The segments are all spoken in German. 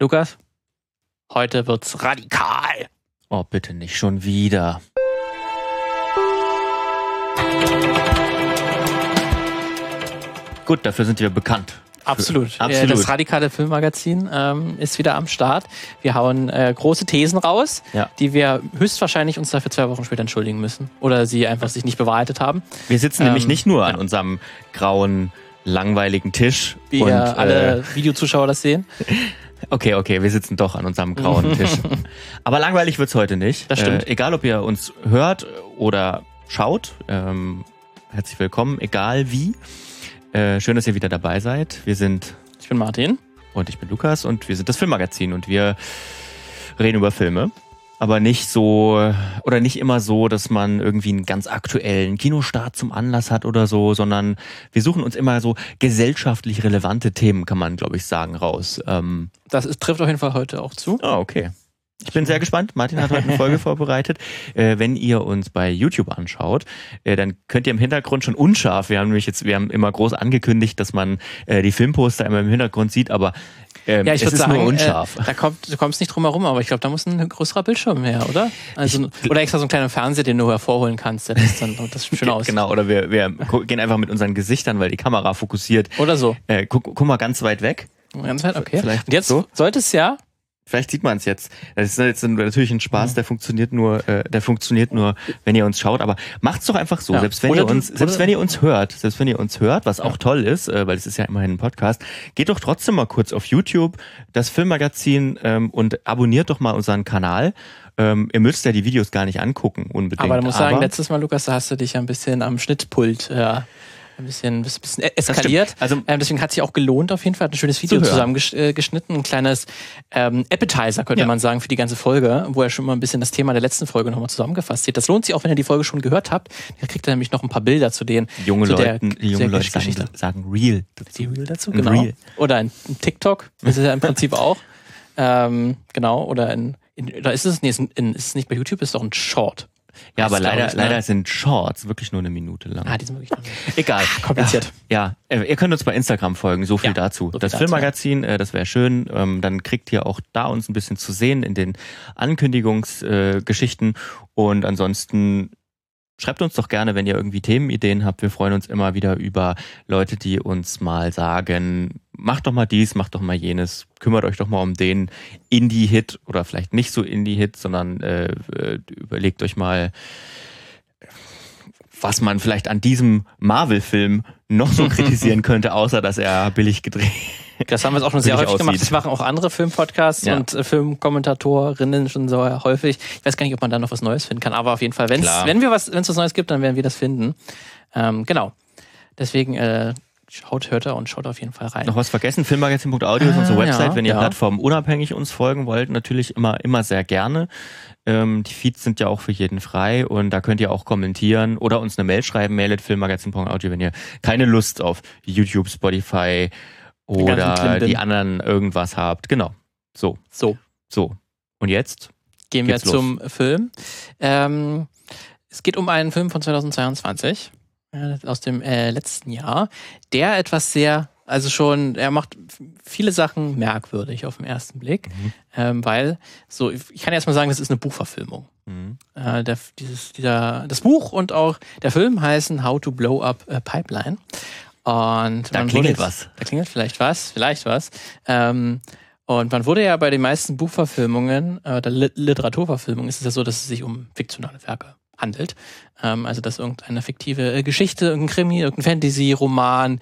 Lukas, heute wird's radikal. Oh, bitte nicht schon wieder. Gut, dafür sind wir bekannt. Absolut. Absolut. Das radikale Filmmagazin ähm, ist wieder am Start. Wir hauen äh, große Thesen raus, ja. die wir höchstwahrscheinlich uns dafür zwei Wochen später entschuldigen müssen. Oder sie einfach sich nicht bewahrheitet haben. Wir sitzen ähm, nämlich nicht nur an unserem grauen, langweiligen Tisch. Wie und, alle äh, Videozuschauer das sehen. Okay, okay, wir sitzen doch an unserem grauen Tisch. Aber langweilig wird's heute nicht. Das stimmt. Äh, egal, ob ihr uns hört oder schaut, ähm, herzlich willkommen, egal wie. Äh, schön, dass ihr wieder dabei seid. Wir sind. Ich bin Martin. Und ich bin Lukas und wir sind das Filmmagazin und wir reden über Filme. Aber nicht so, oder nicht immer so, dass man irgendwie einen ganz aktuellen Kinostart zum Anlass hat oder so, sondern wir suchen uns immer so gesellschaftlich relevante Themen, kann man, glaube ich, sagen, raus. Ähm das ist, trifft auf jeden Fall heute auch zu. Ah, okay. Ich bin sehr gespannt. Martin hat heute eine Folge vorbereitet. Äh, wenn ihr uns bei YouTube anschaut, äh, dann könnt ihr im Hintergrund schon unscharf. Wir haben nämlich jetzt, wir haben immer groß angekündigt, dass man äh, die Filmposter immer im Hintergrund sieht, aber ähm, ja, ich es ist sagen, nur unscharf. Äh, da kommt, du kommst nicht drum herum, aber ich glaube, da muss ein größerer Bildschirm her, oder? Also, ich, oder extra so ein kleiner Fernseher, den du hervorholen kannst, der das dann das schön aus. Genau, oder wir, wir gehen einfach mit unseren Gesichtern, weil die Kamera fokussiert. Oder so. Äh, guck, guck mal ganz weit weg. Ganz weit, okay. Vielleicht Und jetzt so? sollte es ja Vielleicht sieht man es jetzt. Das ist jetzt natürlich ein Spaß, der funktioniert nur, äh, der funktioniert nur, wenn ihr uns schaut. Aber macht's doch einfach so. Ja. Selbst wenn oder ihr uns, selbst wenn ihr uns hört, selbst wenn ihr uns hört, was auch toll ist, äh, weil es ist ja immerhin ein Podcast, geht doch trotzdem mal kurz auf YouTube, das Filmmagazin ähm, und abonniert doch mal unseren Kanal. Ähm, ihr müsst ja die Videos gar nicht angucken unbedingt. Aber du musst sagen, letztes Mal, Lukas, da hast du dich ja ein bisschen am Schnittpult ja, ein bisschen, ein bisschen eskaliert. Also ähm, deswegen hat sich auch gelohnt auf jeden Fall. Hat ein schönes Video zusammengeschnitten, ein kleines ähm, Appetizer könnte ja. man sagen für die ganze Folge, wo er schon mal ein bisschen das Thema der letzten Folge nochmal zusammengefasst hat. Das lohnt sich auch, wenn ihr die Folge schon gehört habt. Da kriegt ihr nämlich noch ein paar Bilder zu den junge zu Leute, die junge Leute sagen, sagen Real. Die Real dazu, genau. Real. Oder ein, ein TikTok, das ist ja im Prinzip auch. Ähm, genau, oder in, in, oder ist es, nee, ist, in, ist es nicht bei YouTube, ist doch ein Short. Ja, aber leider, ich, ne? leider sind Shorts wirklich nur eine Minute lang. Ah, die sind wirklich lang. Egal. Ach, kompliziert. Ja, ja, ihr könnt uns bei Instagram folgen, so viel ja, dazu. So viel das dazu, Filmmagazin, äh, das wäre schön. Ähm, dann kriegt ihr auch da uns ein bisschen zu sehen in den Ankündigungsgeschichten. Äh, Und ansonsten Schreibt uns doch gerne, wenn ihr irgendwie Themenideen habt. Wir freuen uns immer wieder über Leute, die uns mal sagen, macht doch mal dies, macht doch mal jenes, kümmert euch doch mal um den Indie-Hit oder vielleicht nicht so Indie-Hit, sondern äh, äh überlegt euch mal, was man vielleicht an diesem Marvel-Film noch so kritisieren könnte, außer dass er billig gedreht das haben wir auch schon sehr häufig aussieht. gemacht. Das machen auch andere Filmpodcasts ja. und äh, Filmkommentatorinnen schon so häufig. Ich weiß gar nicht, ob man da noch was Neues finden kann, aber auf jeden Fall, wenn's, wenn wir was, wenn es was Neues gibt, dann werden wir das finden. Ähm, genau. Deswegen äh, schaut, hört er und schaut auf jeden Fall rein. Noch was vergessen? Filmmagazin.audio ist unsere ah, Website. Ja, wenn ihr ja. plattformunabhängig uns folgen wollt, natürlich immer, immer sehr gerne. Ähm, die Feeds sind ja auch für jeden frei und da könnt ihr auch kommentieren oder uns eine Mail schreiben, mailet filmmagazin.audio, wenn ihr keine Lust auf YouTube, Spotify, oder die anderen irgendwas habt. Genau. So. So. So. Und jetzt? Gehen wir zum Film. Ähm, es geht um einen Film von 2022, äh, aus dem äh, letzten Jahr, der etwas sehr, also schon, er macht viele Sachen merkwürdig auf den ersten Blick, mhm. ähm, weil, so, ich kann erstmal sagen, das ist eine Buchverfilmung. Mhm. Äh, der, dieses, dieser, das Buch und auch der Film heißen How to Blow Up a Pipeline. Und da klingelt was. Da klingelt vielleicht was, vielleicht was. Ähm, und man wurde ja bei den meisten Buchverfilmungen äh, oder Literaturverfilmungen ist es ja so, dass es sich um fiktionale Werke handelt. Ähm, also dass irgendeine fiktive äh, Geschichte, irgendein Krimi, irgendein Fantasy-Roman,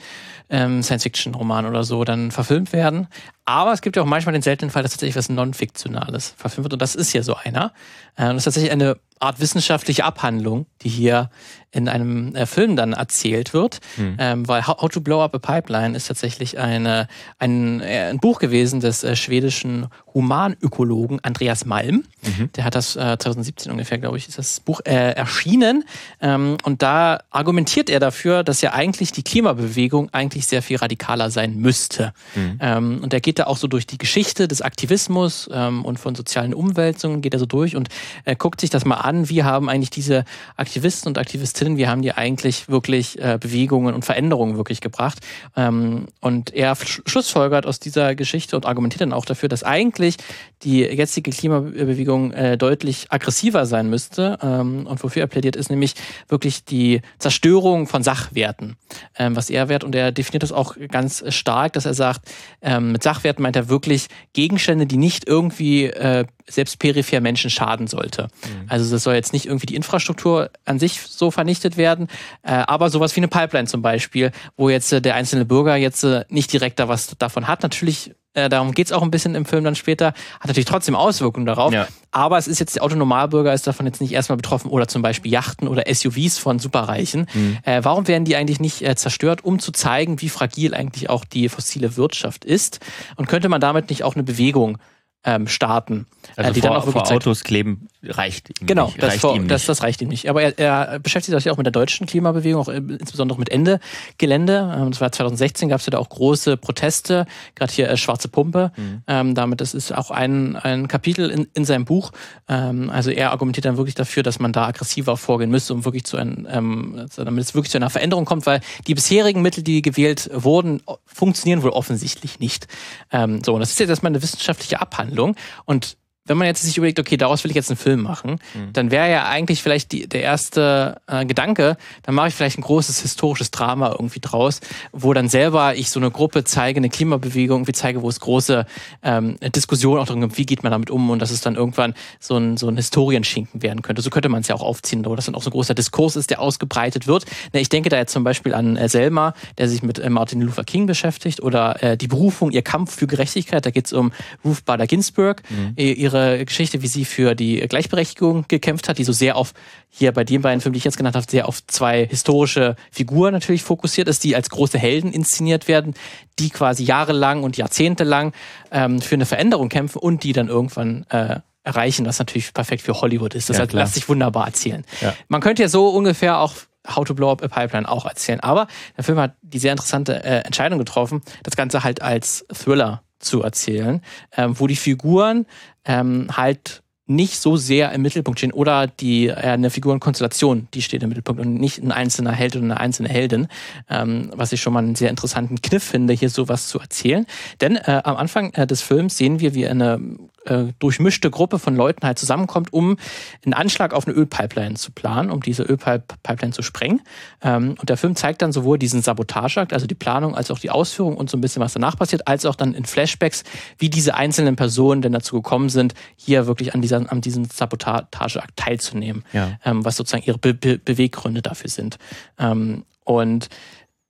ähm, Science-Fiction-Roman oder so dann verfilmt werden. Aber es gibt ja auch manchmal den seltenen Fall, dass tatsächlich was Non-Fiktionales verfilmt wird. Und das ist ja so einer. Äh, das ist tatsächlich eine Art wissenschaftliche Abhandlung, die hier in einem äh, Film dann erzählt wird. Mhm. Ähm, weil How, to Blow Up a Pipeline ist tatsächlich eine, ein, äh, ein Buch gewesen des äh, schwedischen Humanökologen Andreas Malm. Mhm. Der hat das äh, 2017 ungefähr, glaube ich, ist das Buch äh, erschienen. Ähm, und da argumentiert er dafür, dass ja eigentlich die Klimabewegung eigentlich sehr viel radikaler sein müsste. Mhm. Ähm, und er geht da auch so durch die Geschichte des Aktivismus ähm, und von sozialen Umwälzungen, geht er so durch und äh, guckt sich das mal an, wie haben eigentlich diese Aktivisten und Aktivistinnen, wie haben die eigentlich wirklich äh, Bewegungen und Veränderungen wirklich gebracht. Ähm, und er schlussfolgert aus dieser Geschichte und argumentiert dann auch dafür, dass eigentlich die jetzige Klimabewegung äh, deutlich aggressiver sein müsste. Ähm, und wofür er plädiert, ist nämlich wirklich die Zerstörung von Sachwerten, ähm, was er wert. Und er definiert das auch ganz stark, dass er sagt, ähm, mit Sachwerten meint er wirklich Gegenstände, die nicht irgendwie äh, selbst peripher Menschen schaden sollte. Mhm. Also das soll jetzt nicht irgendwie die Infrastruktur an sich so vernichtet werden, äh, aber sowas wie eine Pipeline zum Beispiel, wo jetzt äh, der einzelne Bürger jetzt äh, nicht direkt da was davon hat. Natürlich äh, darum geht's auch ein bisschen im Film dann später, hat natürlich trotzdem Auswirkungen darauf. Ja. Aber es ist jetzt, der Autonomalbürger ist davon jetzt nicht erstmal betroffen oder zum Beispiel Yachten oder SUVs von Superreichen. Mhm. Äh, warum werden die eigentlich nicht äh, zerstört, um zu zeigen, wie fragil eigentlich auch die fossile Wirtschaft ist? Und könnte man damit nicht auch eine Bewegung ähm, starten. Also äh, die vor, dann auch wirklich vor Autos kleben reicht ihm genau, nicht. Genau, das, vor, das, das, reicht ihm nicht. Aber er, er beschäftigt sich auch mit der deutschen Klimabewegung, auch insbesondere mit Ende Gelände. Ähm, das war 2016, gab es ja da auch große Proteste, gerade hier äh, Schwarze Pumpe. Mhm. Ähm, damit, das ist auch ein, ein Kapitel in, in seinem Buch. Ähm, also er argumentiert dann wirklich dafür, dass man da aggressiver vorgehen müsste, um wirklich zu einem, ähm, damit es wirklich zu einer Veränderung kommt, weil die bisherigen Mittel, die gewählt wurden, funktionieren wohl offensichtlich nicht. Ähm, so, und das ist jetzt erstmal eine wissenschaftliche Abhandlung. Handlung. Und wenn man jetzt sich überlegt, okay, daraus will ich jetzt einen Film machen, mhm. dann wäre ja eigentlich vielleicht die, der erste äh, Gedanke, dann mache ich vielleicht ein großes historisches Drama irgendwie draus, wo dann selber ich so eine Gruppe zeige, eine Klimabewegung irgendwie zeige, wo es große ähm, Diskussionen auch drin gibt, wie geht man damit um und dass es dann irgendwann so ein, so ein Historienschinken werden könnte. So könnte man es ja auch aufziehen, wo das dann auch so ein großer Diskurs ist, der ausgebreitet wird. Ne, ich denke da jetzt zum Beispiel an äh, Selma, der sich mit äh, Martin Luther King beschäftigt oder äh, die Berufung, ihr Kampf für Gerechtigkeit, da geht es um Ruth Bader Ginsburg, mhm. ihre ihre Geschichte, wie sie für die Gleichberechtigung gekämpft hat, die so sehr auf, hier bei den beiden Filmen, die ich jetzt genannt habe, sehr auf zwei historische Figuren natürlich fokussiert ist, die als große Helden inszeniert werden, die quasi jahrelang und jahrzehntelang ähm, für eine Veränderung kämpfen und die dann irgendwann äh, erreichen, was natürlich perfekt für Hollywood ist. Das ja, lässt sich wunderbar erzählen. Ja. Man könnte ja so ungefähr auch How to Blow Up a Pipeline auch erzählen. Aber der Film hat die sehr interessante äh, Entscheidung getroffen, das Ganze halt als Thriller zu erzählen, ähm, wo die Figuren ähm, halt nicht so sehr im Mittelpunkt stehen oder die äh, eine Figurenkonstellation, die steht im Mittelpunkt und nicht ein einzelner Held oder eine einzelne Heldin, ähm, was ich schon mal einen sehr interessanten Kniff finde, hier sowas zu erzählen. Denn äh, am Anfang äh, des Films sehen wir, wie eine äh, durchmischte Gruppe von Leuten halt zusammenkommt, um einen Anschlag auf eine Ölpipeline zu planen, um diese Ölpipeline zu sprengen. Ähm, und der Film zeigt dann sowohl diesen Sabotageakt, also die Planung, als auch die Ausführung und so ein bisschen, was danach passiert, als auch dann in Flashbacks, wie diese einzelnen Personen denn dazu gekommen sind, hier wirklich an, dieser, an diesem Sabotageakt teilzunehmen, ja. ähm, was sozusagen ihre Be Be Beweggründe dafür sind. Ähm, und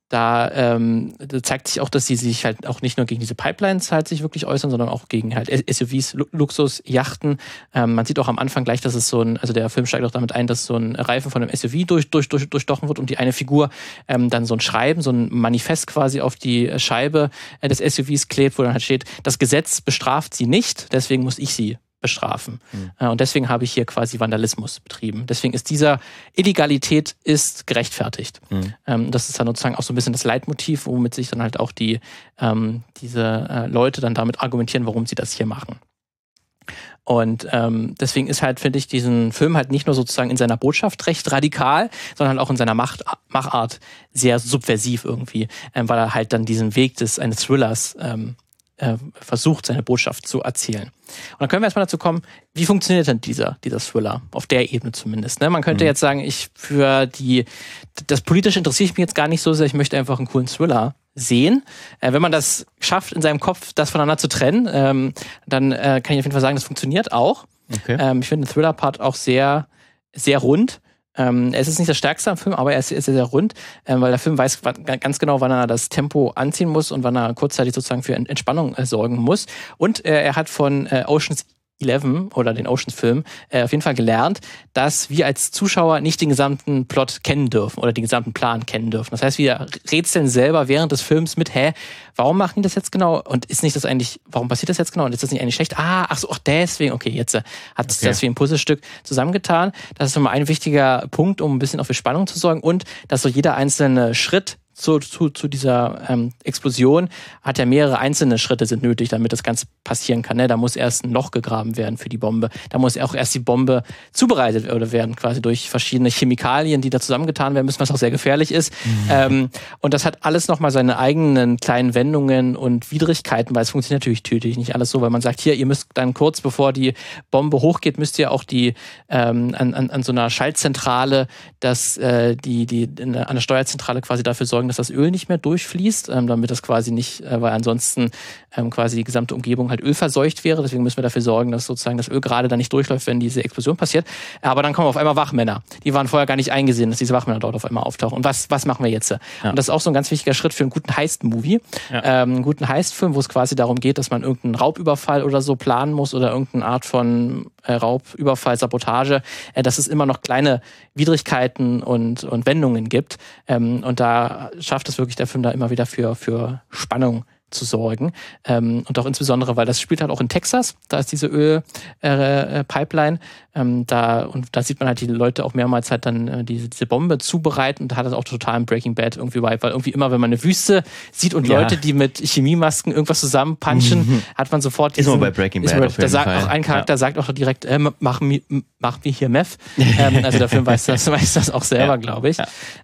da, ähm, zeigt sich auch, dass sie sich halt auch nicht nur gegen diese Pipelines halt sich wirklich äußern, sondern auch gegen halt SUVs, Luxus, Yachten. Ähm, man sieht auch am Anfang gleich, dass es so ein, also der Film steigt auch damit ein, dass so ein Reifen von einem SUV durch, durch, durch, durchstochen wird und die eine Figur ähm, dann so ein Schreiben, so ein Manifest quasi auf die Scheibe äh, des SUVs klebt, wo dann halt steht, das Gesetz bestraft sie nicht, deswegen muss ich sie bestrafen. Mhm. Und deswegen habe ich hier quasi Vandalismus betrieben. Deswegen ist dieser Illegalität ist gerechtfertigt. Mhm. Das ist dann sozusagen auch so ein bisschen das Leitmotiv, womit sich dann halt auch die, ähm, diese äh, Leute dann damit argumentieren, warum sie das hier machen. Und ähm, deswegen ist halt, finde ich, diesen Film halt nicht nur sozusagen in seiner Botschaft recht radikal, sondern auch in seiner Macht, Machart sehr subversiv irgendwie, ähm, weil er halt dann diesen Weg des eines Thrillers ähm, äh, versucht, seine Botschaft zu erzählen. Und dann können wir erstmal dazu kommen, wie funktioniert denn dieser, dieser Thriller? Auf der Ebene zumindest. Ne? Man könnte mhm. jetzt sagen, ich für die, das Politische interessiere ich mich jetzt gar nicht so sehr, ich möchte einfach einen coolen Thriller sehen. Äh, wenn man das schafft, in seinem Kopf das voneinander zu trennen, ähm, dann äh, kann ich auf jeden Fall sagen, das funktioniert auch. Okay. Ähm, ich finde den Thriller-Part auch sehr, sehr rund. Ähm, es ist nicht das stärkste am Film, aber er ist, ist sehr rund, ähm, weil der Film weiß ganz genau, wann er das Tempo anziehen muss und wann er kurzzeitig sozusagen für Entspannung äh, sorgen muss. Und äh, er hat von äh, Oceans 11 oder den Oceans-Film äh, auf jeden Fall gelernt, dass wir als Zuschauer nicht den gesamten Plot kennen dürfen oder den gesamten Plan kennen dürfen. Das heißt, wir rätseln selber während des Films mit, hä, warum machen die das jetzt genau? Und ist nicht das eigentlich, warum passiert das jetzt genau? Und ist das nicht eigentlich schlecht? Ah, ach so, ach deswegen, okay, jetzt äh, hat sich okay. das wie ein Puzzlestück zusammengetan. Das ist nochmal ein wichtiger Punkt, um ein bisschen auch für Spannung zu sorgen und dass so jeder einzelne Schritt zu, zu, zu dieser ähm, Explosion hat ja mehrere einzelne Schritte sind nötig, damit das Ganze passieren kann. Ne? Da muss erst ein Loch gegraben werden für die Bombe. Da muss auch erst die Bombe zubereitet werden, quasi durch verschiedene Chemikalien, die da zusammengetan werden müssen, was auch sehr gefährlich ist. Mhm. Ähm, und das hat alles nochmal seine eigenen kleinen Wendungen und Widrigkeiten, weil es funktioniert natürlich tödlich nicht alles so, weil man sagt, hier, ihr müsst dann kurz bevor die Bombe hochgeht, müsst ihr auch die ähm, an, an, an so einer Schaltzentrale, dass äh, die, die an der Steuerzentrale quasi dafür sorgen, dass das Öl nicht mehr durchfließt, ähm, damit das quasi nicht, äh, weil ansonsten ähm, quasi die gesamte Umgebung halt ölverseucht wäre. Deswegen müssen wir dafür sorgen, dass sozusagen das Öl gerade da nicht durchläuft, wenn diese Explosion passiert. Aber dann kommen auf einmal Wachmänner. Die waren vorher gar nicht eingesehen, dass diese Wachmänner dort auf einmal auftauchen. Und was, was machen wir jetzt? Ja. Und das ist auch so ein ganz wichtiger Schritt für einen guten Heist-Movie. Ja. Ähm, einen guten Heist-Film, wo es quasi darum geht, dass man irgendeinen Raubüberfall oder so planen muss oder irgendeine Art von äh, Raubüberfall, Sabotage, äh, dass es immer noch kleine Widrigkeiten und, und Wendungen gibt. Ähm, und da schafft es wirklich der Film da immer wieder für, für Spannung zu sorgen. Ähm, und auch insbesondere, weil das spielt halt auch in Texas, da ist diese Ölpipeline. Äh, ähm, da, und da sieht man halt die Leute auch mehrmals halt dann äh, diese, diese Bombe zubereiten und da hat das auch total im Breaking Bad irgendwie Vibe, weil irgendwie immer, wenn man eine Wüste sieht und ja. Leute, die mit Chemiemasken irgendwas zusammenpunchen, mhm. hat man sofort diesen, Ist bei Breaking Bad. Ist, da sagt Fall. auch ein Charakter ja. sagt auch direkt, äh, machen, wir, machen wir hier Meth. ähm, also der Film weiß das, weiß das auch selber, ja. glaube ich.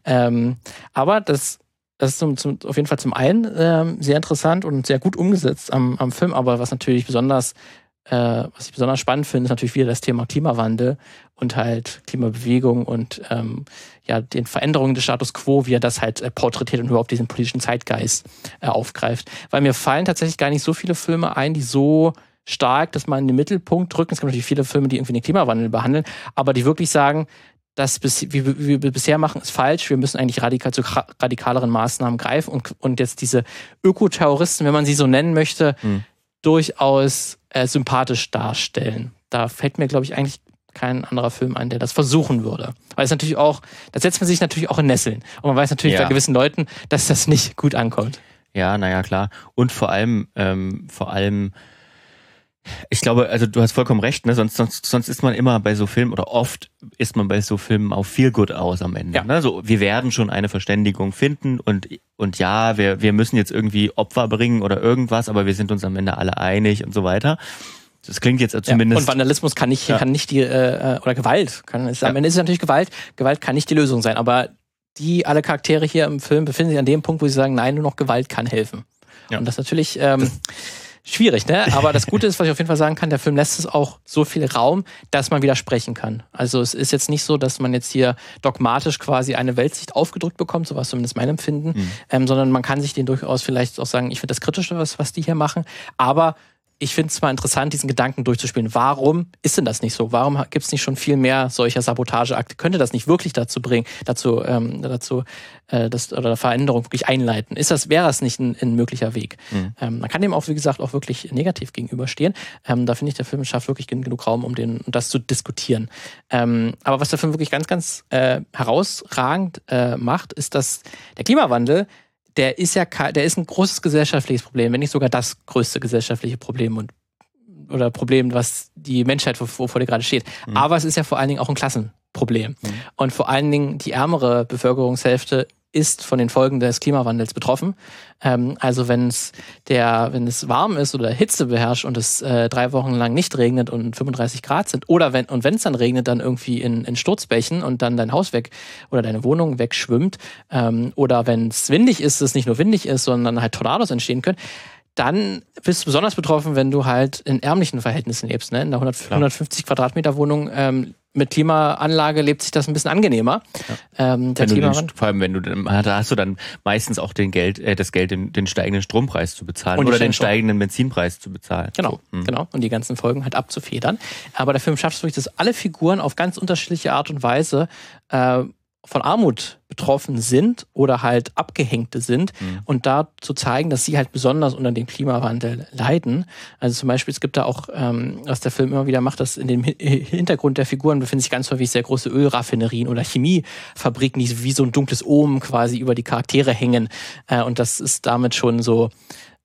Ähm, aber das das ist zum, zum, auf jeden Fall zum einen ähm, sehr interessant und sehr gut umgesetzt am, am Film, aber was natürlich besonders, äh, was ich besonders spannend finde, ist natürlich wieder das Thema Klimawandel und halt Klimabewegung und ähm, ja, den Veränderungen des Status quo, wie er das halt äh, porträtiert und überhaupt diesen politischen Zeitgeist äh, aufgreift. Weil mir fallen tatsächlich gar nicht so viele Filme ein, die so stark das mal in den Mittelpunkt drücken. Es gibt natürlich viele Filme, die irgendwie den Klimawandel behandeln, aber die wirklich sagen, das, wie wir bisher machen, ist falsch. Wir müssen eigentlich radikal zu radikaleren Maßnahmen greifen und, und jetzt diese Ökoterroristen, wenn man sie so nennen möchte, hm. durchaus äh, sympathisch darstellen. Da fällt mir, glaube ich, eigentlich kein anderer Film ein, der das versuchen würde. Weil es natürlich auch, da setzt man sich natürlich auch in Nesseln. Und man weiß natürlich ja. bei gewissen Leuten, dass das nicht gut ankommt. Ja, naja, klar. Und vor allem, ähm, vor allem, ich glaube, also du hast vollkommen recht, ne? Sonst, sonst, sonst ist man immer bei so Filmen oder oft ist man bei so Filmen auf viel gut aus am Ende. Ja. Ne? So, wir werden schon eine Verständigung finden und, und ja, wir, wir müssen jetzt irgendwie Opfer bringen oder irgendwas, aber wir sind uns am Ende alle einig und so weiter. Das klingt jetzt zumindest. Ja, und Vandalismus kann nicht, ja. kann nicht die, äh, oder Gewalt, kann, ist, am Ende ist es natürlich Gewalt. Gewalt kann nicht die Lösung sein, aber die, alle Charaktere hier im Film befinden sich an dem Punkt, wo sie sagen, nein, nur noch Gewalt kann helfen. Und das natürlich, ähm, schwierig, ne? Aber das Gute ist, was ich auf jeden Fall sagen kann, der Film lässt es auch so viel Raum, dass man widersprechen kann. Also es ist jetzt nicht so, dass man jetzt hier dogmatisch quasi eine Weltsicht aufgedrückt bekommt, so war zumindest mein Empfinden, mhm. ähm, sondern man kann sich den durchaus vielleicht auch sagen, ich finde das Kritische, was, was die hier machen, aber ich finde es mal interessant, diesen Gedanken durchzuspielen. Warum ist denn das nicht so? Warum gibt es nicht schon viel mehr solcher Sabotageakte? Könnte das nicht wirklich dazu bringen, dazu, ähm, dazu äh, das, oder Veränderung wirklich einleiten? Ist das, wäre das nicht ein, ein möglicher Weg? Mhm. Ähm, man kann dem auch, wie gesagt, auch wirklich negativ gegenüberstehen. Ähm, da finde ich, der Film schafft wirklich genug Raum, um den, um das zu diskutieren. Ähm, aber was der Film wirklich ganz, ganz äh, herausragend äh, macht, ist, dass der Klimawandel der ist ja der ist ein großes gesellschaftliches Problem, wenn nicht sogar das größte gesellschaftliche Problem und oder Problem, was die Menschheit vor, vor dir gerade steht. Mhm. Aber es ist ja vor allen Dingen auch ein Klassenproblem. Mhm. Und vor allen Dingen die ärmere Bevölkerungshälfte ist von den Folgen des Klimawandels betroffen. Ähm, also wenn es der, wenn es warm ist oder Hitze beherrscht und es äh, drei Wochen lang nicht regnet und 35 Grad sind, oder wenn und wenn es dann regnet, dann irgendwie in, in Sturzbächen und dann dein Haus weg oder deine Wohnung wegschwimmt, ähm, oder wenn es windig ist, es nicht nur windig ist, sondern halt Tornados entstehen können, dann bist du besonders betroffen, wenn du halt in ärmlichen Verhältnissen lebst. Ne? In einer 100, 150 Quadratmeter Wohnung ähm, mit Klimaanlage lebt sich das ein bisschen angenehmer. Ja. Ähm, der den, vor allem, wenn du da hast du dann meistens auch den Geld, äh, das Geld, den, den steigenden Strompreis zu bezahlen und oder den steigenden Benzinpreis zu bezahlen. Genau, so. mhm. genau. Und die ganzen Folgen halt abzufedern. Aber der Film schafft es wirklich, dass alle Figuren auf ganz unterschiedliche Art und Weise äh, von Armut betroffen sind oder halt Abgehängte sind mhm. und da zu zeigen, dass sie halt besonders unter dem Klimawandel leiden. Also zum Beispiel, es gibt da auch, ähm, was der Film immer wieder macht, dass in dem Hintergrund der Figuren befinden sich ganz häufig sehr große Ölraffinerien oder Chemiefabriken, die wie so ein dunkles Omen quasi über die Charaktere hängen. Äh, und das ist damit schon so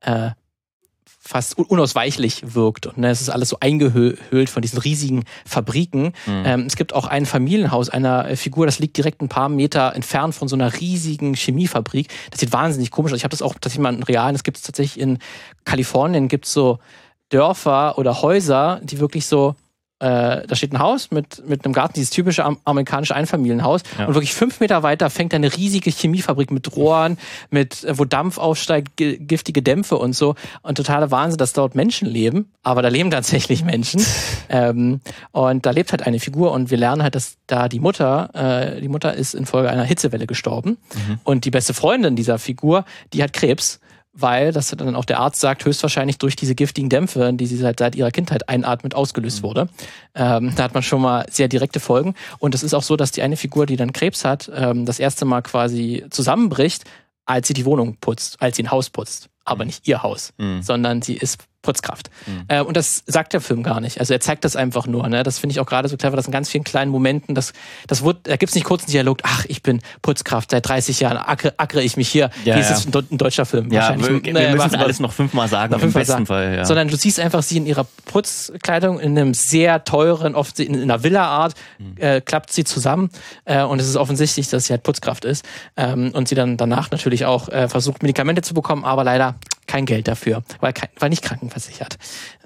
äh, fast unausweichlich wirkt. Und ne, es ist alles so eingehüllt von diesen riesigen Fabriken. Mhm. Ähm, es gibt auch ein Familienhaus einer Figur, das liegt direkt ein paar Meter entfernt von so einer riesigen Chemiefabrik. Das sieht wahnsinnig komisch aus. Ich habe das auch tatsächlich mal in realen, das gibt es tatsächlich in Kalifornien, gibt es so Dörfer oder Häuser, die wirklich so äh, da steht ein Haus mit, mit einem Garten, dieses typische amerikanische Einfamilienhaus. Ja. Und wirklich fünf Meter weiter fängt eine riesige Chemiefabrik mit Rohren, mit, äh, wo Dampf aufsteigt, giftige Dämpfe und so. Und totaler Wahnsinn, dass dort Menschen leben. Aber da leben tatsächlich Menschen. ähm, und da lebt halt eine Figur und wir lernen halt, dass da die Mutter, äh, die Mutter ist infolge einer Hitzewelle gestorben. Mhm. Und die beste Freundin dieser Figur, die hat Krebs weil, das dann auch der Arzt sagt, höchstwahrscheinlich durch diese giftigen Dämpfe, die sie seit, seit ihrer Kindheit einatmet, ausgelöst mhm. wurde. Ähm, da hat man schon mal sehr direkte Folgen. Und es ist auch so, dass die eine Figur, die dann Krebs hat, ähm, das erste Mal quasi zusammenbricht, als sie die Wohnung putzt, als sie ein Haus putzt. Aber mhm. nicht ihr Haus, mhm. sondern sie ist Putzkraft. Mhm. Äh, und das sagt der Film gar nicht. Also er zeigt das einfach nur. Ne? Das finde ich auch gerade so clever, dass in ganz vielen kleinen Momenten, das, das wurde, da gibt es nicht kurzen Dialog, ach, ich bin Putzkraft, seit 30 Jahren ackere, ackere ich mich hier. Ja, hier ja. ist ein, ein, deutscher Film. Ja, wir, wir müssen es alles noch fünfmal sagen, noch fünfmal im besten sagen. Fall. Ja. Sondern du siehst einfach sie in ihrer Putzkleidung, in einem sehr teuren, oft in, in einer Villa-Art, mhm. äh, klappt sie zusammen äh, und es ist offensichtlich, dass sie halt Putzkraft ist. Ähm, und sie dann danach natürlich auch äh, versucht, Medikamente zu bekommen, aber leider kein Geld dafür, weil, kein, weil nicht krankenversichert.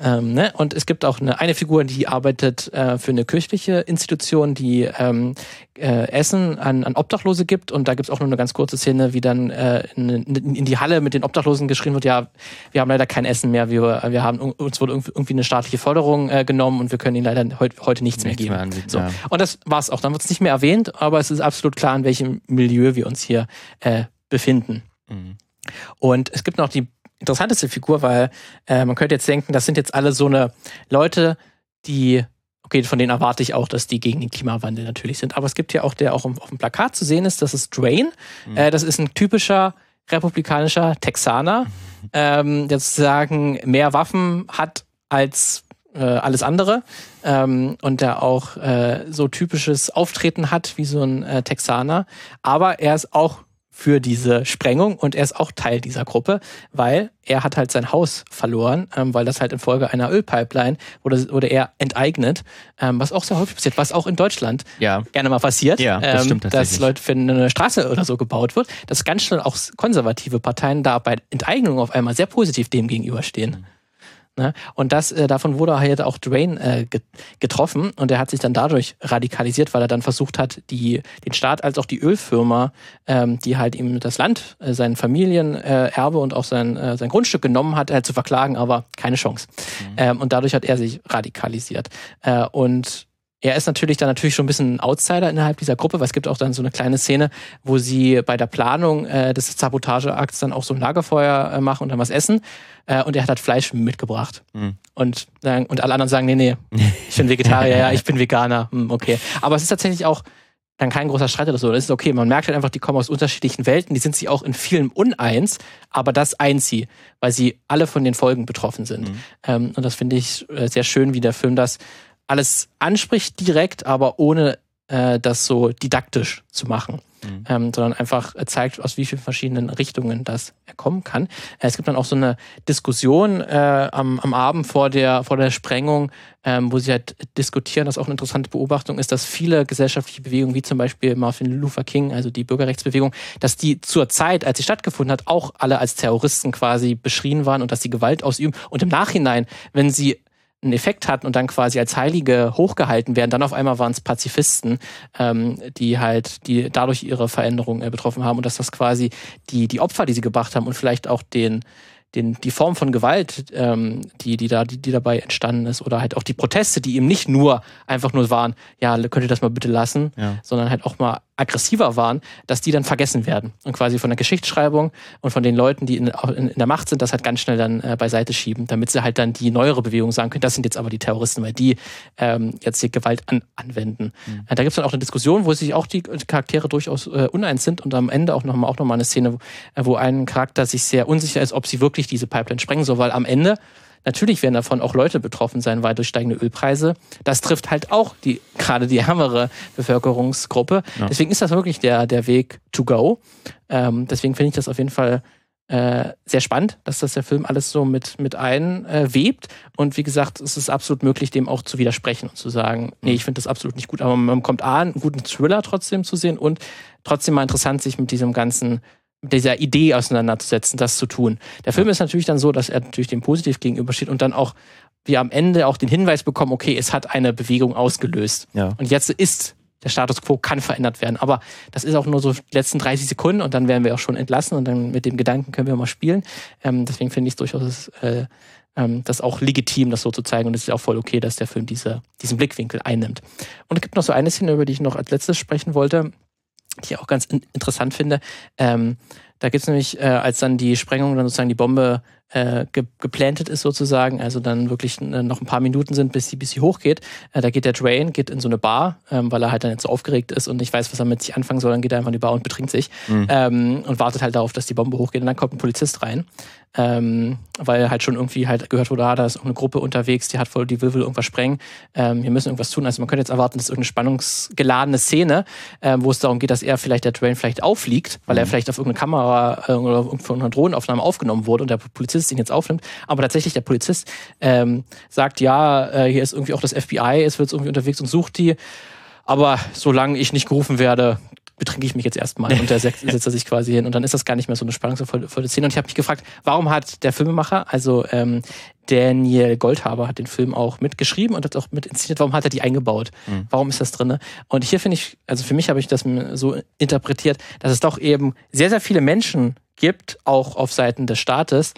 Ähm, ne? Und es gibt auch eine, eine Figur, die arbeitet äh, für eine kirchliche Institution, die ähm, äh, Essen an, an Obdachlose gibt. Und da gibt es auch nur eine ganz kurze Szene, wie dann äh, in, in, die Halle mit den Obdachlosen geschrien wird, ja, wir haben leider kein Essen mehr, wir, wir haben uns wurde irgendwie eine staatliche Förderung äh, genommen und wir können ihnen leider heut, heute nichts, nichts mehr geben. Mehr so. Ja. Und das war's auch. Dann wird es nicht mehr erwähnt, aber es ist absolut klar, in welchem Milieu wir uns hier äh, befinden. Mhm. Und es gibt noch die interessanteste Figur, weil äh, man könnte jetzt denken, das sind jetzt alle so eine Leute, die, okay, von denen erwarte ich auch, dass die gegen den Klimawandel natürlich sind. Aber es gibt ja auch, der auch auf dem Plakat zu sehen ist, das ist Drain. Mhm. Äh, das ist ein typischer republikanischer Texaner, mhm. ähm, der sozusagen mehr Waffen hat als äh, alles andere ähm, und der auch äh, so typisches Auftreten hat wie so ein äh, Texaner. Aber er ist auch für diese Sprengung und er ist auch Teil dieser Gruppe, weil er hat halt sein Haus verloren, ähm, weil das halt infolge einer Ölpipeline wurde, wurde er enteignet, ähm, was auch sehr häufig passiert, was auch in Deutschland ja. gerne mal passiert, ja, das ähm, dass Leute für eine Straße oder so gebaut wird, dass ganz schnell auch konservative Parteien da bei Enteignung auf einmal sehr positiv dem gegenüberstehen. Mhm. Ne? Und das, äh, davon wurde halt auch Dwayne äh, getroffen und er hat sich dann dadurch radikalisiert, weil er dann versucht hat, die, den Staat als auch die Ölfirma, ähm, die halt ihm das Land, äh, sein Familienerbe und auch sein, äh, sein Grundstück genommen hat, äh, zu verklagen, aber keine Chance. Mhm. Ähm, und dadurch hat er sich radikalisiert. Äh, und er ist natürlich dann natürlich schon ein bisschen ein Outsider innerhalb dieser Gruppe, weil es gibt auch dann so eine kleine Szene, wo sie bei der Planung äh, des Sabotageakts dann auch so ein Lagerfeuer äh, machen und dann was essen. Äh, und er hat halt Fleisch mitgebracht. Mhm. Und, und alle anderen sagen, nee, nee, ich bin Vegetarier, ja, ich bin Veganer. Hm, okay. Aber es ist tatsächlich auch dann kein großer Streit oder so. Das ist okay. Man merkt halt einfach, die kommen aus unterschiedlichen Welten, die sind sich auch in vielen uneins, aber das eint sie, weil sie alle von den Folgen betroffen sind. Mhm. Ähm, und das finde ich äh, sehr schön, wie der Film das alles anspricht direkt, aber ohne äh, das so didaktisch zu machen. Mhm. Ähm, sondern einfach zeigt, aus wie vielen verschiedenen Richtungen das kommen kann. Äh, es gibt dann auch so eine Diskussion äh, am, am Abend vor der, vor der Sprengung, ähm, wo sie halt diskutieren, dass auch eine interessante Beobachtung ist, dass viele gesellschaftliche Bewegungen, wie zum Beispiel Martin Luther King, also die Bürgerrechtsbewegung, dass die zur Zeit, als sie stattgefunden hat, auch alle als Terroristen quasi beschrien waren und dass sie Gewalt ausüben. Und im Nachhinein, wenn sie einen Effekt hatten und dann quasi als Heilige hochgehalten werden. Dann auf einmal waren es Pazifisten, ähm, die halt, die dadurch ihre Veränderung äh, betroffen haben und dass das quasi die, die Opfer, die sie gebracht haben und vielleicht auch den, den, die Form von Gewalt, ähm, die, die, da, die, die dabei entstanden ist, oder halt auch die Proteste, die eben nicht nur einfach nur waren, ja, könnt ihr das mal bitte lassen, ja. sondern halt auch mal aggressiver waren, dass die dann vergessen werden und quasi von der Geschichtsschreibung und von den Leuten, die in, in, in der Macht sind, das halt ganz schnell dann äh, beiseite schieben, damit sie halt dann die neuere Bewegung sagen können, das sind jetzt aber die Terroristen, weil die ähm, jetzt hier Gewalt an, anwenden. Mhm. Äh, da gibt's dann auch eine Diskussion, wo sich auch die Charaktere durchaus äh, uneins sind und am Ende auch nochmal auch noch mal eine Szene, wo, äh, wo ein Charakter sich sehr unsicher ist, ob sie wirklich diese Pipeline sprengen soll, weil am Ende Natürlich werden davon auch Leute betroffen sein, weil durch steigende Ölpreise. Das trifft halt auch die, gerade die ärmere Bevölkerungsgruppe. Ja. Deswegen ist das wirklich der, der Weg to go. Ähm, deswegen finde ich das auf jeden Fall äh, sehr spannend, dass das der Film alles so mit, mit einwebt. Äh, und wie gesagt, es ist absolut möglich, dem auch zu widersprechen und zu sagen, nee, ich finde das absolut nicht gut. Aber man kommt an, einen guten Thriller trotzdem zu sehen und trotzdem mal interessant, sich mit diesem ganzen dieser Idee auseinanderzusetzen, das zu tun. Der Film ist natürlich dann so, dass er natürlich dem positiv gegenübersteht und dann auch wir am Ende auch den Hinweis bekommen, okay, es hat eine Bewegung ausgelöst. Ja. Und jetzt ist der Status quo kann verändert werden. Aber das ist auch nur so die letzten 30 Sekunden und dann werden wir auch schon entlassen und dann mit dem Gedanken können wir mal spielen. Ähm, deswegen finde ich es durchaus äh, ähm, das auch legitim, das so zu zeigen und es ist auch voll okay, dass der Film diese, diesen Blickwinkel einnimmt. Und es gibt noch so eine Szene, über die ich noch als letztes sprechen wollte, die ich auch ganz in interessant finde. Ähm, da gibt es nämlich, äh, als dann die Sprengung, dann sozusagen die Bombe äh, ge geplantet ist sozusagen, also dann wirklich äh, noch ein paar Minuten sind, bis sie, bis sie hochgeht. Äh, da geht der Drain, geht in so eine Bar, ähm, weil er halt dann jetzt so aufgeregt ist und nicht weiß, was er mit sich anfangen soll. Dann geht er einfach in die Bar und betrinkt sich mhm. ähm, und wartet halt darauf, dass die Bombe hochgeht. Und dann kommt ein Polizist rein ähm, weil halt schon irgendwie halt gehört wurde, ah, da ist eine Gruppe unterwegs, die hat voll, die will, will irgendwas sprengen, ähm, wir müssen irgendwas tun. Also man könnte jetzt erwarten, dass irgendeine spannungsgeladene Szene, ähm, wo es darum geht, dass er vielleicht der Train vielleicht auffliegt, weil mhm. er vielleicht auf irgendeine Kamera äh, oder von einer Drohnenaufnahme aufgenommen wurde und der Polizist ihn jetzt aufnimmt. Aber tatsächlich der Polizist ähm, sagt, ja, äh, hier ist irgendwie auch das FBI, es wird irgendwie unterwegs und sucht die. Aber solange ich nicht gerufen werde, betrinke ich mich jetzt erstmal und der setzt er sich quasi hin und dann ist das gar nicht mehr so eine spannungsvolle Szene. Und ich habe mich gefragt, warum hat der Filmemacher, also ähm, Daniel Goldhaber hat den Film auch mitgeschrieben und hat auch mit inszeniert, warum hat er die eingebaut? Mhm. Warum ist das drin? Und hier finde ich, also für mich habe ich das so interpretiert, dass es doch eben sehr, sehr viele Menschen gibt, auch auf Seiten des Staates,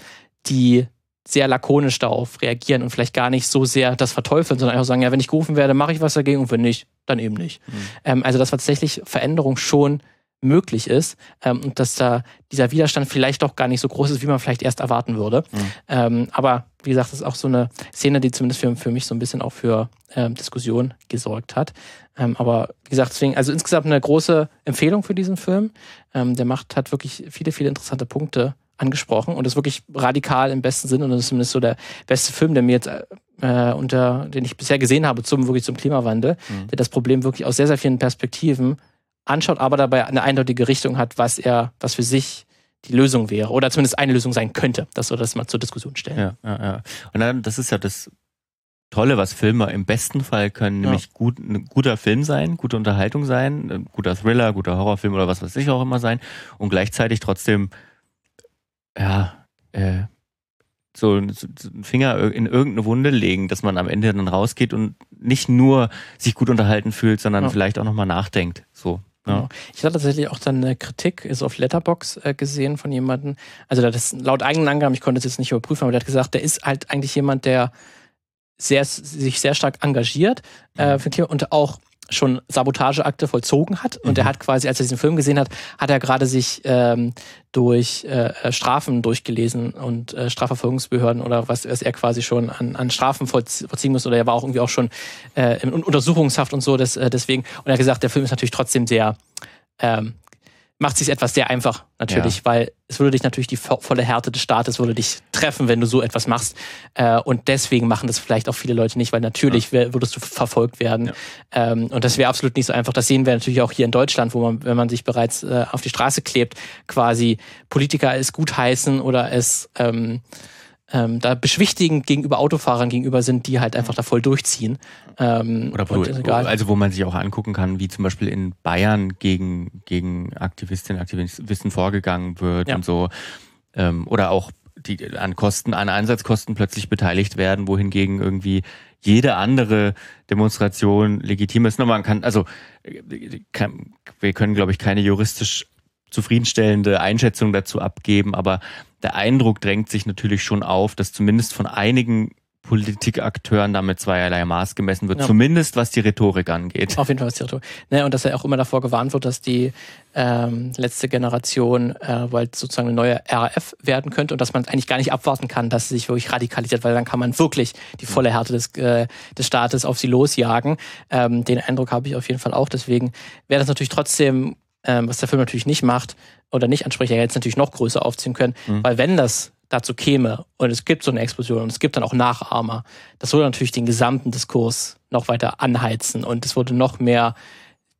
die sehr lakonisch darauf reagieren und vielleicht gar nicht so sehr das verteufeln, sondern einfach sagen, ja, wenn ich gerufen werde, mache ich was dagegen und wenn nicht, dann eben nicht. Mhm. Ähm, also dass tatsächlich Veränderung schon möglich ist ähm, und dass da dieser Widerstand vielleicht doch gar nicht so groß ist, wie man vielleicht erst erwarten würde. Mhm. Ähm, aber wie gesagt, das ist auch so eine Szene, die zumindest für, für mich so ein bisschen auch für ähm, Diskussion gesorgt hat. Ähm, aber wie gesagt, deswegen, also insgesamt eine große Empfehlung für diesen Film. Ähm, der macht, hat wirklich viele, viele interessante Punkte angesprochen und ist wirklich radikal im besten Sinn und das ist zumindest so der beste Film, der mir jetzt äh, unter, den ich bisher gesehen habe zum wirklich zum Klimawandel, mhm. der das Problem wirklich aus sehr sehr vielen Perspektiven anschaut, aber dabei eine eindeutige Richtung hat, was er, was für sich die Lösung wäre oder zumindest eine Lösung sein könnte. Das soll das mal zur Diskussion stellen. Ja, ja, ja. Und dann, das ist ja das Tolle, was Filme im besten Fall können, nämlich ja. gut, ein guter Film sein, gute Unterhaltung sein, ein guter Thriller, guter Horrorfilm oder was weiß ich auch immer sein und gleichzeitig trotzdem ja, äh, so, so einen Finger in irgendeine Wunde legen, dass man am Ende dann rausgeht und nicht nur sich gut unterhalten fühlt, sondern ja. vielleicht auch nochmal nachdenkt. So. Ja. Genau. Ich hatte tatsächlich auch dann eine Kritik, ist auf Letterbox äh, gesehen von jemandem. Also das laut eigenen Angaben, ich konnte es jetzt nicht überprüfen, aber der hat gesagt, der ist halt eigentlich jemand, der sehr, sich sehr stark engagiert äh, mhm. und auch schon Sabotageakte vollzogen hat. Und mhm. er hat quasi, als er diesen Film gesehen hat, hat er gerade sich ähm, durch äh, Strafen durchgelesen und äh, Strafverfolgungsbehörden oder was, was er quasi schon an, an Strafen vollziehen muss. Oder er war auch irgendwie auch schon äh, in Untersuchungshaft und so. Das, äh, deswegen. Und er hat gesagt, der Film ist natürlich trotzdem sehr ähm, macht sich etwas sehr einfach natürlich, ja. weil es würde dich natürlich die volle Härte des Staates würde dich treffen, wenn du so etwas machst. Äh, und deswegen machen das vielleicht auch viele Leute nicht, weil natürlich ja. würdest du verfolgt werden. Ja. Ähm, und das wäre absolut nicht so einfach. Das sehen wir natürlich auch hier in Deutschland, wo man, wenn man sich bereits äh, auf die Straße klebt, quasi Politiker es gutheißen oder es ähm, ähm, da beschwichtigend gegenüber Autofahrern gegenüber sind, die halt einfach da voll durchziehen. Ähm, Oder wo, also wo man sich auch angucken kann, wie zum Beispiel in Bayern gegen, gegen Aktivistinnen und Aktivisten vorgegangen wird ja. und so. Ähm, oder auch die an Kosten, an Einsatzkosten plötzlich beteiligt werden, wohingegen irgendwie jede andere Demonstration legitim ist. man kann, also kann, wir können, glaube ich, keine juristisch zufriedenstellende Einschätzung dazu abgeben, aber der Eindruck drängt sich natürlich schon auf, dass zumindest von einigen Politikakteuren damit zweierlei Maß gemessen wird, ja. zumindest was die Rhetorik angeht. Auf jeden Fall was die Rhetorik. Ne, und dass ja auch immer davor gewarnt wird, dass die ähm, letzte Generation äh, weil sozusagen eine neue RAF werden könnte und dass man eigentlich gar nicht abwarten kann, dass sie sich wirklich radikalisiert, weil dann kann man wirklich die volle Härte des, äh, des Staates auf sie losjagen. Ähm, den Eindruck habe ich auf jeden Fall auch. Deswegen wäre das natürlich trotzdem ähm, was der Film natürlich nicht macht oder nicht anspricht, er jetzt natürlich noch größer aufziehen können, mhm. weil wenn das dazu käme und es gibt so eine Explosion und es gibt dann auch Nachahmer, das würde natürlich den gesamten Diskurs noch weiter anheizen und es würde noch mehr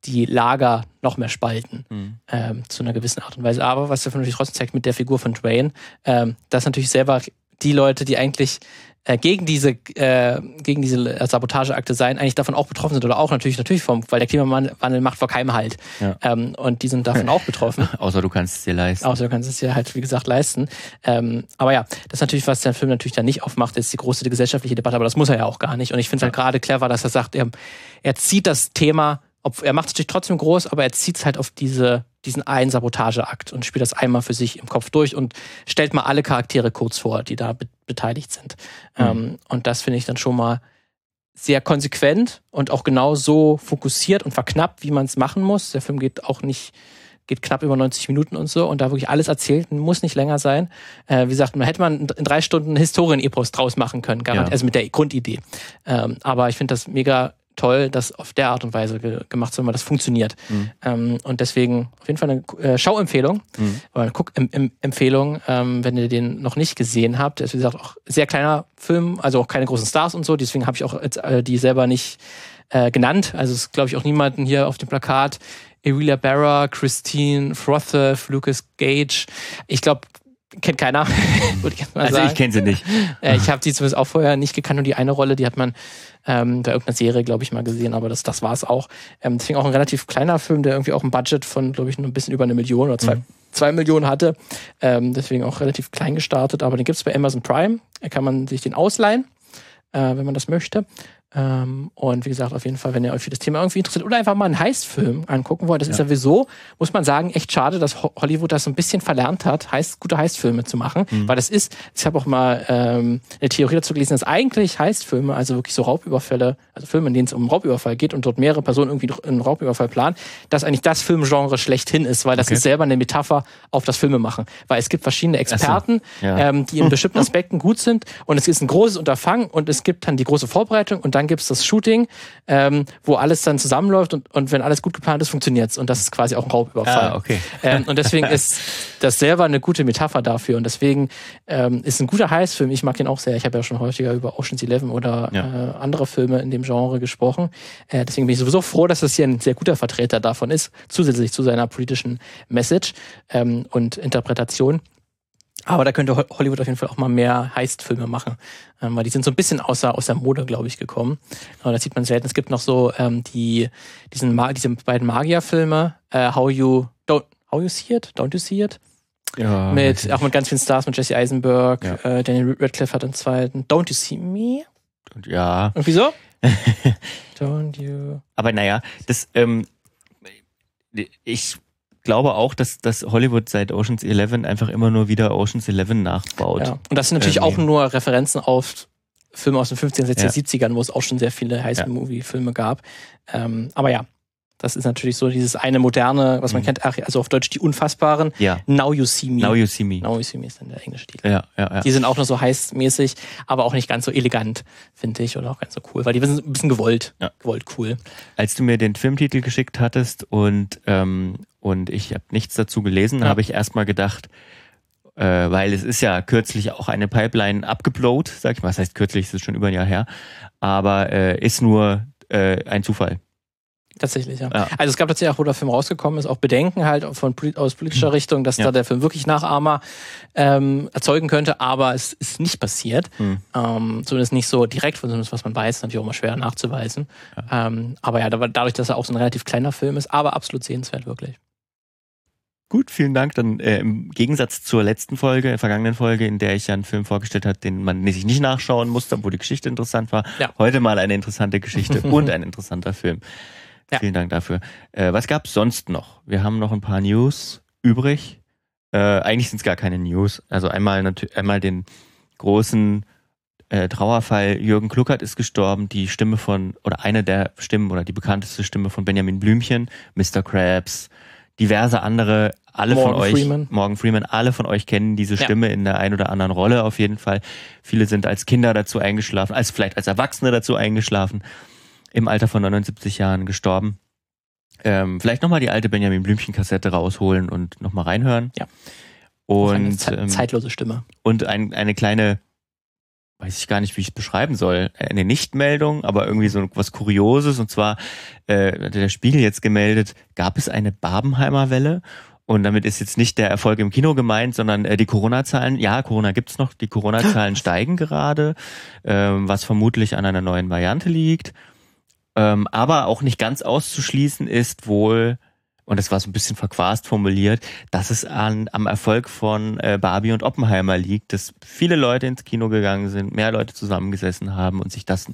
die Lager noch mehr spalten, mhm. ähm, zu einer gewissen Art und Weise. Aber was der Film natürlich trotzdem zeigt mit der Figur von Dwayne, ähm, dass natürlich selber die Leute, die eigentlich äh, gegen diese äh, gegen diese Sabotageakte sein, eigentlich davon auch betroffen sind oder auch natürlich natürlich vom, weil der Klimawandel macht vor keinem Halt ja. ähm, und die sind davon auch betroffen. Außer du kannst es dir leisten. Außer du kannst es dir halt wie gesagt leisten. Ähm, aber ja, das ist natürlich was der Film natürlich dann nicht aufmacht, ist die große gesellschaftliche Debatte, aber das muss er ja auch gar nicht. Und ich finde es halt gerade clever, dass er sagt, er, er zieht das Thema ob, er macht es natürlich trotzdem groß, aber er zieht es halt auf diese, diesen einen Sabotageakt und spielt das einmal für sich im Kopf durch und stellt mal alle Charaktere kurz vor, die da be beteiligt sind. Mhm. Ähm, und das finde ich dann schon mal sehr konsequent und auch genau so fokussiert und verknappt, wie man es machen muss. Der Film geht auch nicht, geht knapp über 90 Minuten und so und da wirklich alles erzählt, muss nicht länger sein. Äh, wie gesagt, man hätte man in drei Stunden Historien-Epos draus machen können, ja. also mit der Grundidee. Ähm, aber ich finde das mega toll, das auf der Art und Weise ge gemacht zu haben, weil das funktioniert. Mhm. Ähm, und deswegen auf jeden Fall eine äh, Schauempfehlung mhm. oder eine Guck-Empfehlung, ähm, wenn ihr den noch nicht gesehen habt. Das ist wie gesagt auch sehr kleiner Film, also auch keine großen Stars und so. Deswegen habe ich auch jetzt, äh, die selber nicht äh, genannt. Also es ist, glaube ich, auch niemanden hier auf dem Plakat. Emilia Barra, Christine Frothe, Lucas Gage. Ich glaube, kennt keiner, also sagen. Ich kenne sie nicht. Äh, ich habe die zumindest auch vorher nicht gekannt und die eine Rolle, die hat man ähm, bei irgendeiner Serie, glaube ich, mal gesehen, aber das, das war es auch. Ähm, deswegen auch ein relativ kleiner Film, der irgendwie auch ein Budget von, glaube ich, nur ein bisschen über eine Million oder zwei, mhm. zwei Millionen hatte. Ähm, deswegen auch relativ klein gestartet, aber den gibt es bei Amazon Prime. Da kann man sich den ausleihen, äh, wenn man das möchte. Ähm, und wie gesagt, auf jeden Fall, wenn ihr euch für das Thema irgendwie interessiert oder einfach mal einen Heist-Film angucken wollt, das ja. ist ja sowieso, muss man sagen, echt schade, dass Hollywood das so ein bisschen verlernt hat, Heist, gute Heist-Filme zu machen. Mhm. Weil das ist, ich habe auch mal ähm, eine Theorie dazu gelesen, dass eigentlich Heist-Filme, also wirklich so Raubüberfälle, also Filme, in denen es um Raubüberfall geht und dort mehrere Personen irgendwie einen Raubüberfall planen, dass eigentlich das Filmgenre schlechthin ist, weil das okay. ist selber eine Metapher auf das Filme machen. Weil es gibt verschiedene Experten, so. ja. ähm, die in bestimmten Aspekten gut sind und es ist ein großes Unterfangen und es gibt dann die große Vorbereitung und dann dann gibt's das Shooting, ähm, wo alles dann zusammenläuft und, und wenn alles gut geplant ist, funktioniert's. Und das ist quasi auch ein Raubüberfall. Ah, okay. Ähm, und deswegen ist das selber eine gute Metapher dafür. Und deswegen ähm, ist ein guter Heißfilm. Ich mag ihn auch sehr. Ich habe ja schon häufiger über Ocean's Eleven oder ja. äh, andere Filme in dem Genre gesprochen. Äh, deswegen bin ich sowieso froh, dass das hier ein sehr guter Vertreter davon ist, zusätzlich zu seiner politischen Message ähm, und Interpretation. Aber da könnte Hollywood auf jeden Fall auch mal mehr Heist-Filme machen, ähm, weil die sind so ein bisschen außer, außer Mode, glaube ich, gekommen. Aber das sieht man selten. Es gibt noch so ähm, die, diesen, diese beiden Magier-Filme, äh, How You Don't How You See It, Don't You See It. Ja, mit, auch mit ganz vielen Stars, mit Jesse Eisenberg, ja. äh, Daniel Radcliffe hat einen zweiten. Don't You See Me? Ja. Und wieso? Don't You. Aber naja, das, ähm, ich glaube auch, dass, dass Hollywood seit Oceans 11 einfach immer nur wieder Oceans 11 nachbaut. Ja. Und das sind natürlich Irgendwie. auch nur Referenzen auf Filme aus den 50er, 60er, ja. 70ern, wo es auch schon sehr viele Heist-Movie-Filme gab. Ähm, aber ja, das ist natürlich so dieses eine moderne, was man mhm. kennt, also auf Deutsch die Unfassbaren. Ja. Now You See Me. Now You See Me. Now You See Me ist dann der englische Titel. Ja, ja, ja. Die sind auch noch so heißmäßig, aber auch nicht ganz so elegant, finde ich, oder auch ganz so cool, weil die sind ein bisschen gewollt, ja. gewollt cool. Als du mir den Filmtitel geschickt hattest und, ähm, und ich habe nichts dazu gelesen, ja. habe ich erstmal gedacht, äh, weil es ist ja kürzlich auch eine Pipeline abgeblowt, sag ich mal, was heißt kürzlich, es ist schon über ein Jahr her, aber äh, ist nur äh, ein Zufall. Tatsächlich, ja. ja. Also es gab tatsächlich auch, wo der Film rausgekommen ist, auch Bedenken halt von aus politischer mhm. Richtung, dass ja. da der Film wirklich Nachahmer ähm, erzeugen könnte, aber es ist nicht passiert. Mhm. Ähm, zumindest nicht so direkt, zumindest was man weiß, natürlich auch immer schwer nachzuweisen. Ja. Ähm, aber ja, dadurch, dass er auch so ein relativ kleiner Film ist, aber absolut sehenswert, wirklich. Gut, vielen Dank. Dann äh, im Gegensatz zur letzten Folge, der vergangenen Folge, in der ich ja einen Film vorgestellt habe, den man sich nicht nachschauen musste, obwohl die Geschichte interessant war. Ja. Heute mal eine interessante Geschichte und ein interessanter Film. Ja. Vielen Dank dafür. Äh, was gab's sonst noch? Wir haben noch ein paar News übrig. Äh, eigentlich sind es gar keine News. Also einmal, einmal den großen äh, Trauerfall. Jürgen Kluckert ist gestorben. Die Stimme von, oder eine der Stimmen oder die bekannteste Stimme von Benjamin Blümchen, Mr. Krabs, diverse andere, alle Morgan von euch, Freeman. Morgan Freeman, alle von euch kennen diese Stimme ja. in der einen oder anderen Rolle auf jeden Fall. Viele sind als Kinder dazu eingeschlafen, als vielleicht als Erwachsene dazu eingeschlafen im Alter von 79 Jahren gestorben. Ähm, vielleicht nochmal die alte Benjamin Blümchen-Kassette rausholen und nochmal reinhören. Ja. Und eine ähm, zeitlose Stimme. Und ein, eine kleine weiß ich gar nicht, wie ich es beschreiben soll, eine Nichtmeldung, aber irgendwie so was Kurioses. Und zwar äh, hatte der Spiegel jetzt gemeldet, gab es eine Babenheimer Welle? Und damit ist jetzt nicht der Erfolg im Kino gemeint, sondern äh, die Corona-Zahlen. Ja, Corona gibt's noch. Die Corona-Zahlen steigen gerade, ähm, was vermutlich an einer neuen Variante liegt. Ähm, aber auch nicht ganz auszuschließen ist wohl, und das war so ein bisschen verquast formuliert, dass es an, am Erfolg von äh, Barbie und Oppenheimer liegt, dass viele Leute ins Kino gegangen sind, mehr Leute zusammengesessen haben und sich das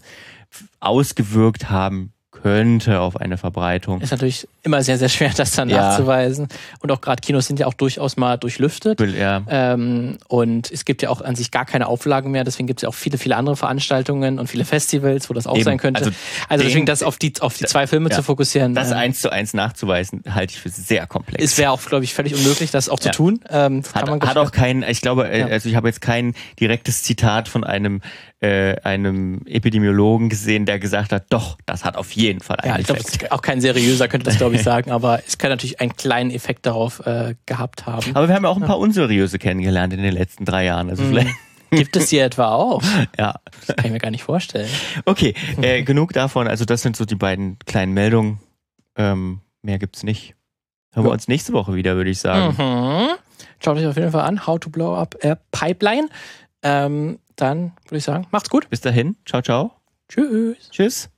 ausgewirkt haben könnte auf eine Verbreitung. Ist natürlich immer sehr, sehr schwer, das dann ja. nachzuweisen. Und auch gerade Kinos sind ja auch durchaus mal durchlüftet. Ja. Ähm, und es gibt ja auch an sich gar keine Auflagen mehr. Deswegen gibt es ja auch viele, viele andere Veranstaltungen und viele Festivals, wo das auch Eben. sein könnte. Also, also deswegen das auf die, auf die zwei Filme ja. zu fokussieren. Das ähm, eins zu eins nachzuweisen, halte ich für sehr komplex. Es wäre auch, glaube ich, völlig unmöglich, das auch zu tun. Ähm, hat, hat auch kein, ich glaube, äh, also ich habe jetzt kein direktes Zitat von einem äh, einem Epidemiologen gesehen, der gesagt hat, doch, das hat auf jeden Fall einen ja, ich Effekt. Glaub, auch kein seriöser könnte das, glaube ich, sagen, aber es kann natürlich einen kleinen Effekt darauf äh, gehabt haben. Aber wir haben ja auch ein paar unseriöse kennengelernt in den letzten drei Jahren. Also mhm. vielleicht Gibt es hier etwa auch? Ja. Das kann ich mir gar nicht vorstellen. Okay, äh, genug davon. Also das sind so die beiden kleinen Meldungen. Ähm, mehr gibt's nicht. Hören wir uns nächste Woche wieder, würde ich sagen. Mhm. Schaut euch auf jeden Fall an. How to Blow Up a Pipeline. Ähm, dann würde ich sagen, macht's gut. Bis dahin. Ciao, ciao. Tschüss. Tschüss.